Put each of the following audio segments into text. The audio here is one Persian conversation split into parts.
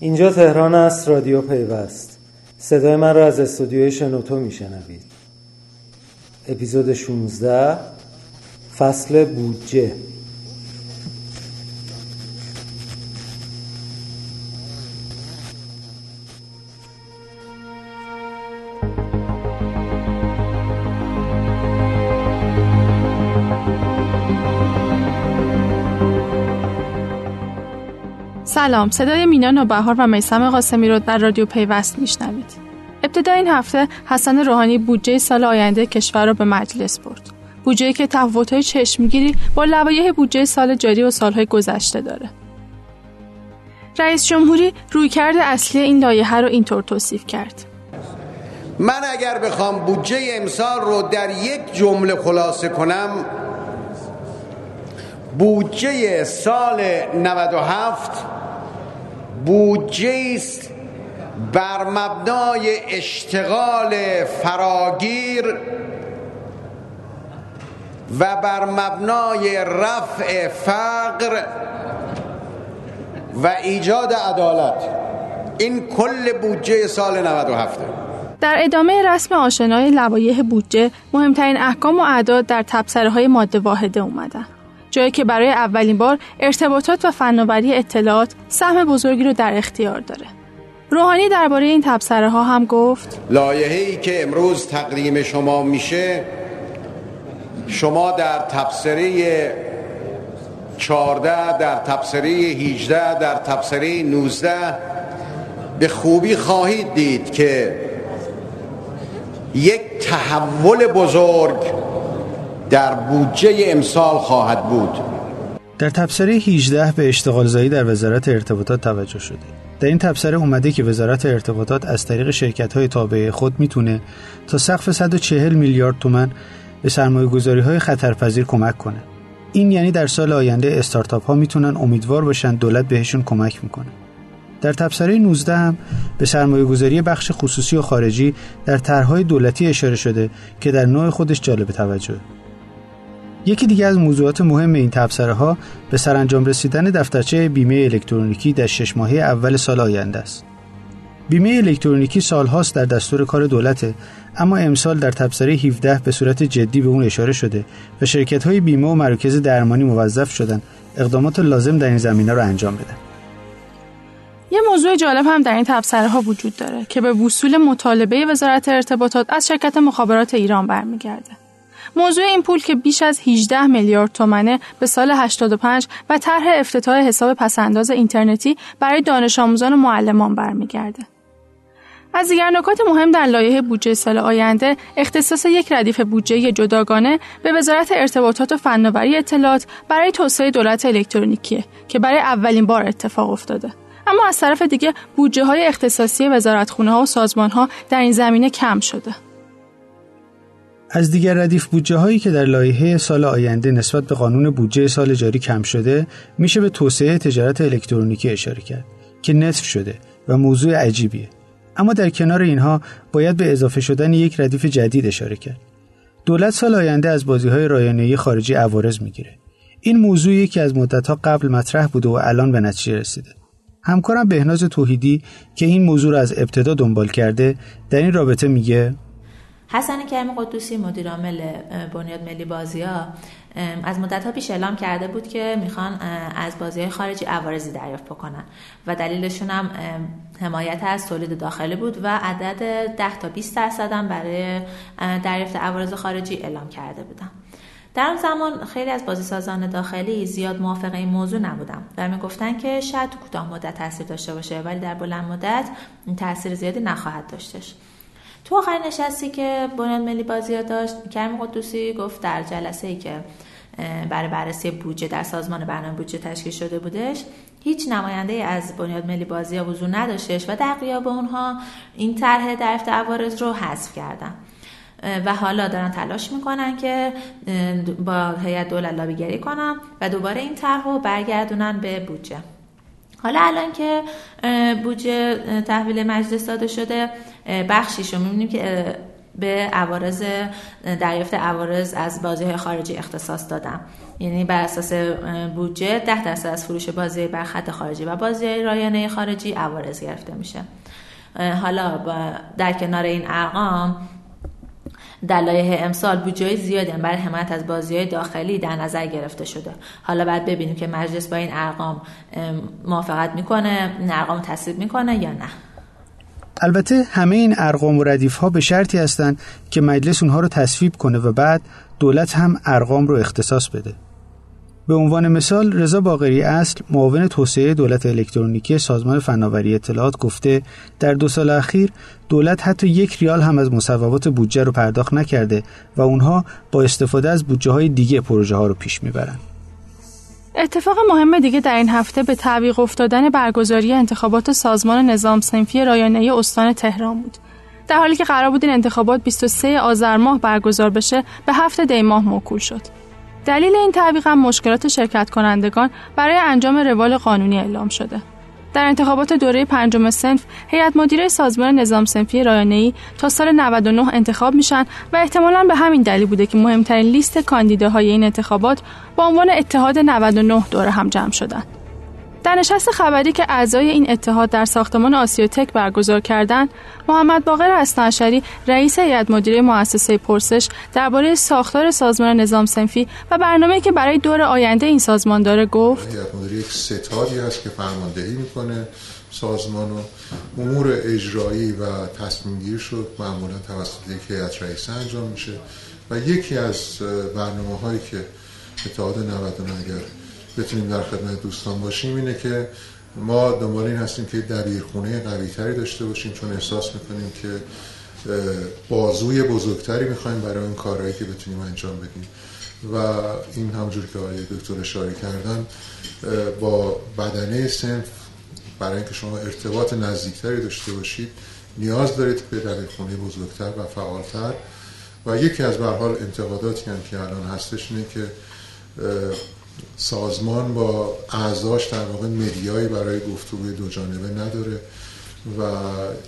اینجا تهران است رادیو پیوست. صدای من را از استودیوی شنوتو میشنوید. اپیزود 16 فصل بودجه. سلام صدای مینا نوبهار و میسم قاسمی رو در رادیو پیوست میشنوید. ابتدا این هفته حسن روحانی بودجه سال آینده کشور را به مجلس برد. بودجه که تفاوت‌های چشمگیری با لوایح بودجه سال جاری و سالهای گذشته داره. رئیس جمهوری رویکرد اصلی این لایحه رو اینطور توصیف کرد. من اگر بخوام بودجه امسال رو در یک جمله خلاصه کنم بودجه سال 97 بودجه است بر مبنای اشتغال فراگیر و بر مبنای رفع فقر و ایجاد عدالت. این کل بودجه سال 97 در ادامه رسم آشنای لوایح بودجه مهمترین احکام و اعداد در تبصره های ماده واحده اومدن. جایی که برای اولین بار ارتباطات و فناوری اطلاعات سهم بزرگی رو در اختیار داره. روحانی درباره این تبصره ها هم گفت لایحه‌ای که امروز تقدیم شما میشه شما در تبصره 14 در تبصره 18 در تبصره 19 به خوبی خواهید دید که یک تحول بزرگ در بودجه امسال خواهد بود. در تبصره 18 به اشتغال زایی در وزارت ارتباطات توجه شده. در این تبصره اومده که وزارت ارتباطات از طریق شرکت های تابعه خود می‌تونه تا سقف 140 میلیارد تومن به سرمایه گذاری های خطرپذیر کمک کنه. این یعنی در سال آینده استارتاپ ها می‌تونن امیدوار باشن دولت بهشون کمک می‌کنه. در تبصره 19 هم به سرمایه گذاری بخش خصوصی و خارجی در طرحهای دولتی اشاره شده که در نوع خودش جالب توجه یکی دیگه از موضوعات مهم این تبصره ها به سرانجام رسیدن دفترچه بیمه الکترونیکی در شش ماهه اول سال آینده است. بیمه الکترونیکی سالهاست در دستور کار دولته اما امسال در تبصره 17 به صورت جدی به اون اشاره شده و شرکت های بیمه و مراکز درمانی موظف شدن اقدامات لازم در این زمینه را انجام بدن. یه موضوع جالب هم در این تبصره ها وجود داره که به وصول مطالبه وزارت ارتباطات از شرکت مخابرات ایران برمیگرده. موضوع این پول که بیش از 18 میلیارد تومنه به سال 85 و طرح افتتاح حساب پسنداز اینترنتی برای دانش آموزان و معلمان برمیگرده. از دیگر نکات مهم در لایحه بودجه سال آینده اختصاص یک ردیف بودجه جداگانه به وزارت ارتباطات و فناوری اطلاعات برای توسعه دولت الکترونیکیه که برای اولین بار اتفاق افتاده. اما از طرف دیگه بودجه های اختصاصی وزارتخونه ها و سازمان ها در این زمینه کم شده. از دیگر ردیف بودجه هایی که در لایحه سال آینده نسبت به قانون بودجه سال جاری کم شده میشه به توسعه تجارت الکترونیکی اشاره کرد که نصف شده و موضوع عجیبیه. اما در کنار اینها باید به اضافه شدن یک ردیف جدید اشاره کرد. دولت سال آینده از بازی های رایانه‌ای خارجی عوارض می‌گیره. این موضوع یکی از مدتها قبل مطرح بوده و الان به نتیجه رسیده. همکارم بهناز توحیدی که این موضوع را از ابتدا دنبال کرده در این رابطه میگه حسن کریم قدوسی مدیر عامل بنیاد ملی بازیا از مدت ها پیش اعلام کرده بود که می‌خوان از بازی خارجی عوارضی دریافت بکنن و دلیلشون هم حمایت از تولید داخلی بود و عدد 10 تا 20 درصد هم برای دریافت عوارض خارجی اعلام کرده بودن در اون زمان خیلی از بازی سازان داخلی زیاد موافق این موضوع نبودن و می‌گفتن که شاید کوتاه مدت تاثیر داشته باشه ولی در بلند مدت تاثیر زیادی نخواهد داشتش. تو آخر نشستی که بنیاد ملی بازی داشت؟ کریم قدوسی گفت در جلسه ای که برای بررسی بودجه در سازمان برنامه بودجه تشکیل شده بودش هیچ نماینده از بنیاد ملی بازی حضور نداشتش و در قیاب اونها این طرح درفت عوارض رو حذف کردن. و حالا دارن تلاش می‌کنن که با هیئت دولت لابیگری کنن و دوباره این طرح رو برگردونن به بودجه. حالا الان که بودجه تحویل مجلس داده شده بخشیش رو می‌بینیم که به عوارض دریافت عوارض از بازی های خارجی اختصاص دادم. یعنی بر اساس بودجه ده درصد از فروش بازی بر خط خارجی و بازی رایانه خارجی عوارض گرفته میشه. حالا در کنار این ارقام در لایحه امسال بودجه زیادی برای حمایت از بازی های داخلی در نظر گرفته شده. حالا بعد ببینیم که مجلس با این ارقام موافقت می‌کنه این ارقام تصویب می‌کنه یا نه. البته همه این ارقام و ردیف ها به شرطی هستند که مجلس اونها رو تصویب کنه و بعد دولت هم ارقام رو اختصاص بده. به عنوان مثال رضا باقری اصل معاون توسعه دولت الکترونیکی سازمان فناوری اطلاعات گفته در دو سال اخیر دولت حتی یک ریال هم از مصوبات بودجه رو پرداخت نکرده و اونها با استفاده از بودجه های دیگه پروژه ها رو پیش می‌برن. اتفاق مهم دیگه در این هفته به تعویق افتادن برگزاری انتخابات سازمان نظام سنفی رایانه استان تهران بود. در حالی که قرار بود این انتخابات 23 آذر ماه برگزار بشه به هفته دی ماه موکول شد. دلیل این تعویق هم مشکلات شرکت کنندگان برای انجام روال قانونی اعلام شده. در انتخابات دوره پنجم سنف هیئت مدیره سازمان نظام سنفی رایانه‌ای تا سال 99 انتخاب میشن و احتمالا به همین دلیل بوده که مهمترین لیست کاندیداهای این انتخابات با عنوان اتحاد 99 دوره هم جمع شدند. در نشست خبری که اعضای این اتحاد در ساختمان آسیوتک برگزار کردند محمد باقر استانشری رئیس هیئت مدیره مؤسسه پرسش درباره ساختار سازمان نظام سنفی و برنامه که برای دور آینده این سازمان داره گفت هیئت مدیره یک ستادی است که فرماندهی می‌کنه سازمان و امور اجرایی و تصمیم گیر شد معمولا توسط یک هیئت رئیسه انجام میشه و یکی از برنامه هایی که اتحاد 99 اگر بتونیم در خدمت دوستان باشیم اینه که ما دنبال این هستیم که دبیرخونه قوی تری داشته باشیم چون احساس می‌کنیم که بازوی بزرگتری می‌خوایم برای اون کارهایی که بتونیم انجام بدیم. و این همجور که آقای دکتر اشاره کردن با بدنه سنف برای اینکه شما ارتباط نزدیکتری داشته باشید نیاز دارید به دبیرخونه بزرگتر و فعالتر. و یکی از برحال انتقاداتی هم که الان هستش اینه که سازمان با اعضاش در واقع مدیایی برای گفتگوی دو جانبه نداره و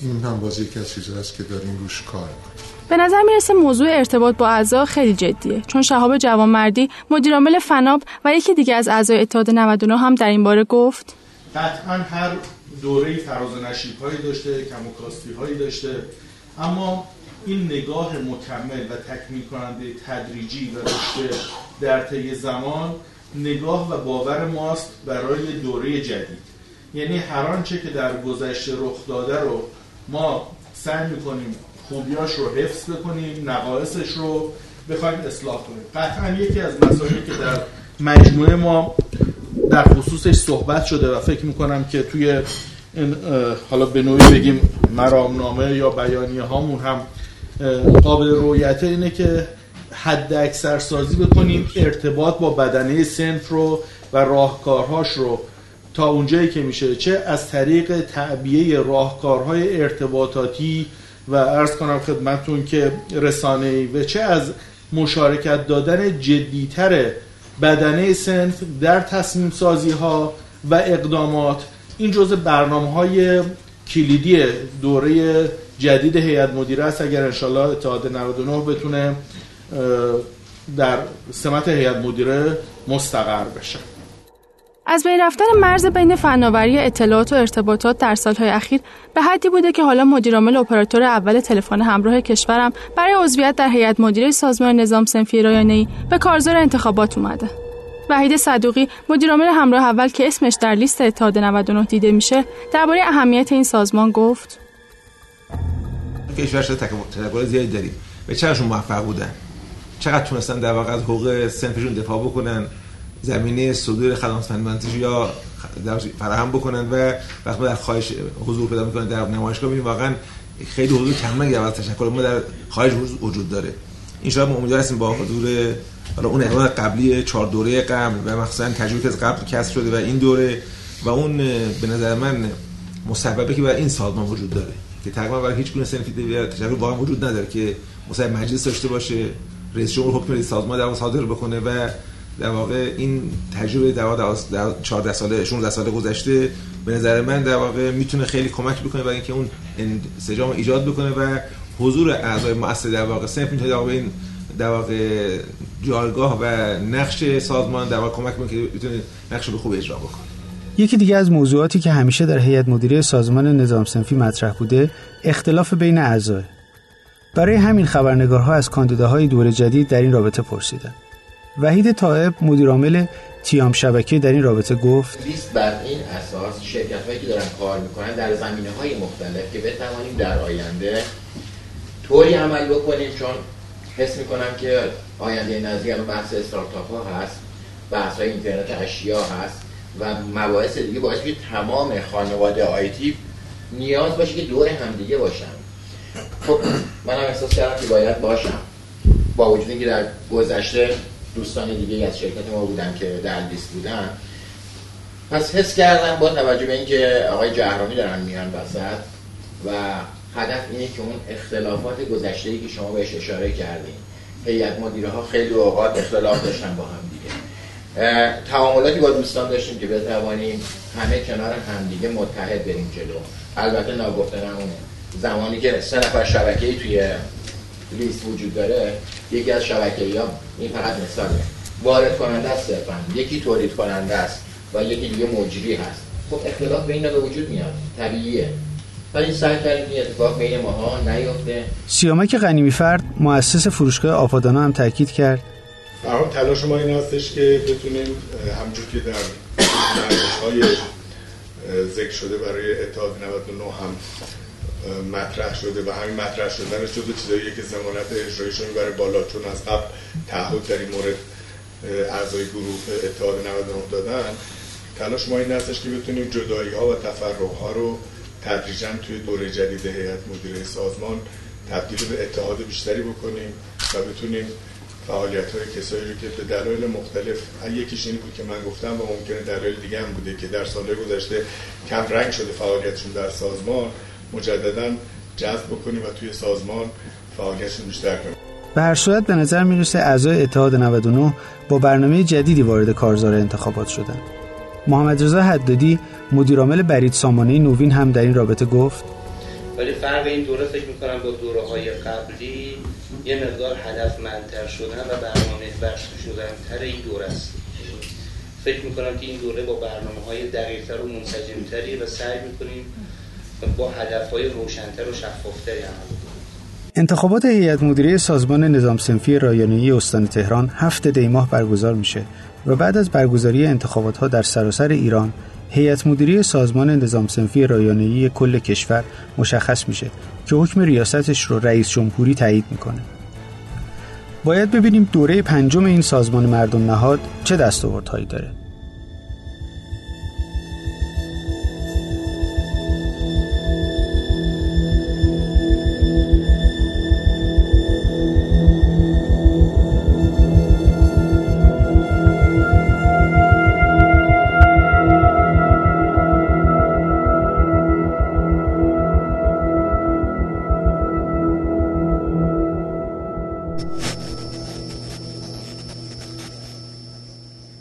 این هم باز یکی از چیزهایی است که داریم روش کار می‌کنیم. به نظر می‌رسه موضوع ارتباط با اعضا خیلی جدیه. چون شهاب جوانمردی مدیرعامل فناب و یکی دیگه از اعضای اتحاد 99 هم در این باره گفت. قطعا هر دوره فراز و نشیب هایی داشته کم و کاستی هایی داشته. اما این نگاه مکمل و تکمیل کننده تدریجی و رشد در طی زمان نگاه و باور ماست برای دوره جدید. یعنی هر آنچه که در گذشته رخ داده رو ما سعی می‌کنیم خوبیاش رو حفظ بکنیم نقایصش رو بخوایم اصلاح کنیم. قطعا یکی از مسائلی که در مجموعه ما در خصوصش صحبت شده و فکر می‌کنم که توی این حالا به نوعی بگیم مرامنامه یا بیانیه هامون هم قابل رویته اینه که حد اکثر سازی بکنیم ارتباط با بدنه سنف رو و راهکارهاش رو تا اونجایی که میشه. چه از طریق تعبیه راهکارهای ارتباطاتی و ارز کنم خدمتون که رسانه‌ای و چه از مشارکت دادن جدیتر بدنه سنف در تصمیم سازی ها و اقدامات. این جزء برنامه های کلیدی دوره جدید هیئت مدیره است. اگر انشالله اتحاد 99 بتونه در سمت هیئت مدیره مستقر بشه. از بین رفتن مرز بین فناوری اطلاعات و ارتباطات در سالهای اخیر به حدی بوده که حالا مدیرعامل اپراتور اول تلفن همراه کشورم برای عضویت در هیئت مدیره سازمان نظام سنفی رایانه‌ای به کارزار انتخابات اومده. وحید صدوقی مدیرعامل همراه اول که اسمش در لیست اتحاد 99 دیده میشه درباره اهمیت این سازمان گفت. کشور شده تکامل زیادی داریم. به چراشون موفق بودن. چقدر تونستن در واقع از حقوق سنفشون دفاع بکنن؟ زمینه صدور خدمات یا فراهم بکنن و وقتی در خواهش حضور پیدا می‌کنن در نمایشگاه می‌بینیم واقعا خیلی حضور کمی از تشکر ما در خارج وجود داره. این شاید امیدوار هستیم با حضور حالا اون اقدام قبلی چهار دوره قبل و مخصوصا تجربه از قبل کسب شده و این دوره و اون به نظر من مسببه که برای این سازمان وجود داره که تقریبا برای هیچ گونه سنفی تشکر واقعا وجود نداره که مثلا مجلس داشته باشه. رئیس جمهور حکم سازمان در صادر بکنه و در واقع این تجربه در 14 ساله 16 ساله گذشته به نظر من در واقع می‌تونه خیلی کمک بکنه برای اینکه اون انسجام ایجاد بکنه و حضور اعضای مؤسسه در واقع سنف می‌تونه در این در واقع جایگاه و نقش سازمان در واقع کمک می‌کنه که بتونه نقش رو خوب اجرا بکنه. یکی دیگه از موضوعاتی که همیشه در هیئت مدیره سازمان نظام سنفی مطرح بوده اختلاف بین اعضا برای همین خبرنگارها از کاندیداهای دور جدید در این رابطه پرسیدند وحید طائب مدیرعامل تیام شبکه در این رابطه گفت لیست بر این اساس شرکت هایی که دارن کار می‌کنن در زمینه های مختلف که بتوانیم در آینده طوری عمل بکنیم چون حس می‌کنم که آینده نزدیک بحث استارتاپ ها هست بحث های اینترنت اشیا هست و مباحث دیگه باعث که تمام خانواده آیتی نیاز باشه که دور همدیگه باشن. خب منم احساس کردم که باید باشم. با وجود اینکه در گذشته دوستان دیگه از شرکت ما بودن که در لیست بودن پس حس کردم با توجه به اینکه آقای جهرامی دارن میان وسط و هدف اینه که اون اختلافات گذشته ای که شما بهش اشاره کردین هیئت مدیره ها خیلی اوقات اختلاف داشتن با هم دیگه. تعاملاتی با دوستان داشتیم که بتوانیم همه کنار همدیگه متحد بریم جلو. البته ناگفتن اونه زمانی که سه نفر شبکه ای توی لیست وجود داره یکی از شبکه ها این فقط مثاله. وارد کننده است صرفا. یکی تولید کننده است و یکی دیگه مجری هست. خب اختلاف بین به وجود میاد. طبیعیه. ولی سعی کردیم این اتفاق بین ماها نیفته سیامک غنیمی فرد مؤسس فروشگاه آپادانا هم تاکید کرد. برای تلاش ما این هستش که بتونیم همجور که در های ذکر شده برای اتحاد 99 هم مطرح شده و همین مطرح شدن جزو چیزایی که زمانت اجرایشون برای بالا چون از قبل تعهد در این مورد اعضای گروه اتحاد 99 دادن. تلاش ما این هستش که بتونیم جدایی ها و تفرق ها رو تدریجا توی دوره جدید هیئت مدیره سازمان تبدیل به اتحاد بیشتری بکنیم و بتونیم فعالیت های کسایی رو که به دلایل مختلف یکیش این بود که من گفتم و ممکنه دلایل دیگه هم بوده که در سالهای گذشته کم رنگ شده فعالیتشون در سازمان. مجددا جذب بکنیم و توی سازمان فعالیتشون بیشتر کنیم به هر صورت به نظر می‌رسه اعضای اتحاد 99 با برنامه جدیدی وارد کارزار انتخابات شدن. محمد رضا حدادی مدیرعامل برید سامانه نوین هم در این رابطه گفت ولی فرق این دوره فکر می‌کنم با دوره های قبلی یه مقدار هدفمندتر شدن و برنامه بخش شدن تر این دوره است فکر می‌کنم که این دوره با برنامه های دقیقتر و منسجمتری و سعی می‌کنیم با هدف های روشنتر و شفافتری عمل انتخابات هیئت مدیره سازمان نظام سنفی رایانه‌ای استان تهران هفت دی ماه برگزار میشه و بعد از برگزاری انتخابات ها در سراسر ایران هیئت مدیره سازمان نظام سنفی رایانه‌ای کل کشور مشخص میشه که حکم ریاستش رو رئیس جمهوری تایید می‌کنه. باید ببینیم دوره پنجم این سازمان مردم نهاد چه دستاوردهایی داره.